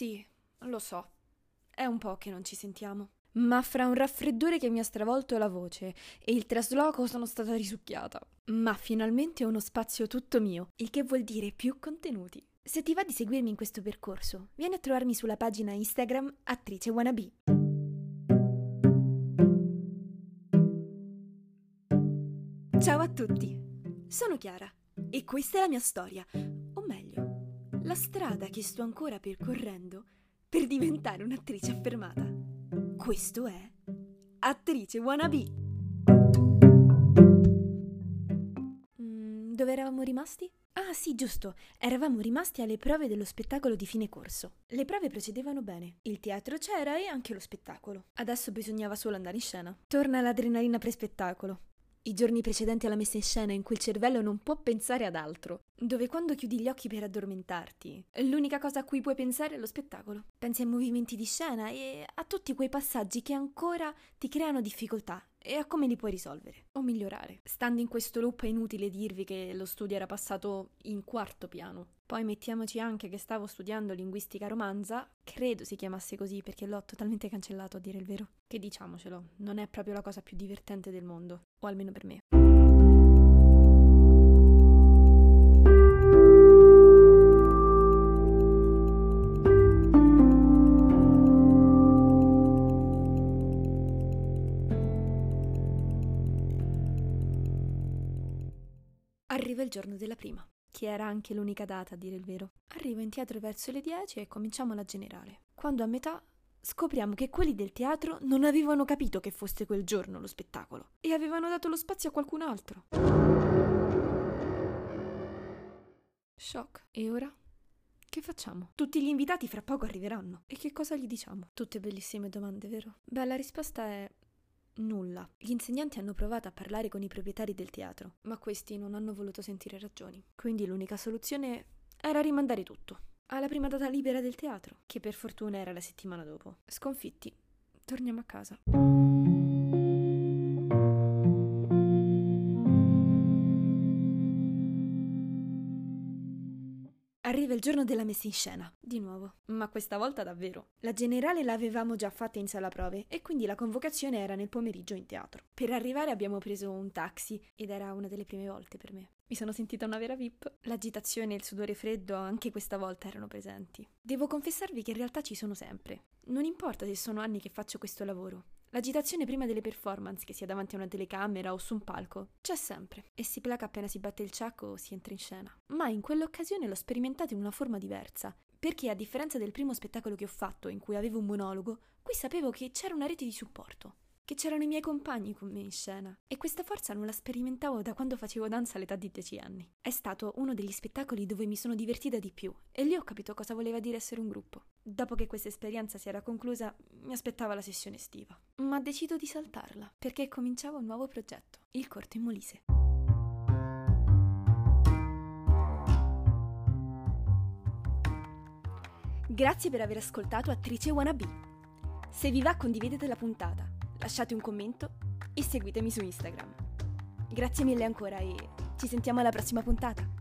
Sì, lo so. È un po' che non ci sentiamo. Ma fra un raffreddore che mi ha stravolto la voce e il trasloco sono stata risucchiata. Ma finalmente uno spazio tutto mio, il che vuol dire più contenuti. Se ti va di seguirmi in questo percorso, vieni a trovarmi sulla pagina Instagram attrice wannabe. Ciao a tutti, sono Chiara e questa è la mia storia, o meglio, la strada che sto ancora percorrendo per diventare un'attrice affermata. Questo è Attrice Wannabe. Mm, dove eravamo rimasti? Ah sì, giusto, eravamo rimasti alle prove dello spettacolo di fine corso. Le prove procedevano bene, il teatro c'era e anche lo spettacolo. Adesso bisognava solo andare in scena. Torna l'adrenalina pre-spettacolo. I giorni precedenti alla messa in scena in cui il cervello non può pensare ad altro, dove quando chiudi gli occhi per addormentarti, l'unica cosa a cui puoi pensare è lo spettacolo. Pensi ai movimenti di scena e a tutti quei passaggi che ancora ti creano difficoltà e a come li puoi risolvere o migliorare. Stando in questo loop è inutile dirvi che lo studio era passato in quarto piano. Poi mettiamoci anche che stavo studiando linguistica romanza, credo si chiamasse così perché l'ho totalmente cancellato a dire il vero. Che diciamocelo, non è proprio la cosa più divertente del mondo, o almeno per me. Arriva il giorno della prima, che era anche l'unica data a dire il vero. Arrivo in teatro verso le 10 e cominciamo la generale. Quando a metà scopriamo che quelli del teatro non avevano capito che fosse quel giorno lo spettacolo e avevano dato lo spazio a qualcun altro. Shock. E ora? Che facciamo? Tutti gli invitati fra poco arriveranno. E che cosa gli diciamo? Tutte bellissime domande, vero? Beh, la risposta è Nulla. Gli insegnanti hanno provato a parlare con i proprietari del teatro, ma questi non hanno voluto sentire ragioni. Quindi l'unica soluzione era rimandare tutto. Alla prima data libera del teatro, che per fortuna era la settimana dopo. Sconfitti, torniamo a casa. Arriva il giorno della messa in scena, di nuovo, ma questa volta davvero. La generale l'avevamo già fatta in sala prove e quindi la convocazione era nel pomeriggio in teatro. Per arrivare abbiamo preso un taxi ed era una delle prime volte per me. Mi sono sentita una vera VIP. L'agitazione e il sudore freddo anche questa volta erano presenti. Devo confessarvi che in realtà ci sono sempre. Non importa se sono anni che faccio questo lavoro. L'agitazione prima delle performance, che sia davanti a una telecamera o su un palco, c'è sempre. E si placa appena si batte il ciacco o si entra in scena. Ma in quell'occasione l'ho sperimentata in una forma diversa, perché a differenza del primo spettacolo che ho fatto, in cui avevo un monologo, qui sapevo che c'era una rete di supporto che c'erano i miei compagni con me in scena e questa forza non la sperimentavo da quando facevo danza all'età di 10 anni. È stato uno degli spettacoli dove mi sono divertita di più e lì ho capito cosa voleva dire essere un gruppo. Dopo che questa esperienza si era conclusa, mi aspettava la sessione estiva, ma decido di saltarla perché cominciava un nuovo progetto, il corto in Molise. Grazie per aver ascoltato Attrice Wannabe. Se vi va condividete la puntata lasciate un commento e seguitemi su Instagram. Grazie mille ancora e ci sentiamo alla prossima puntata.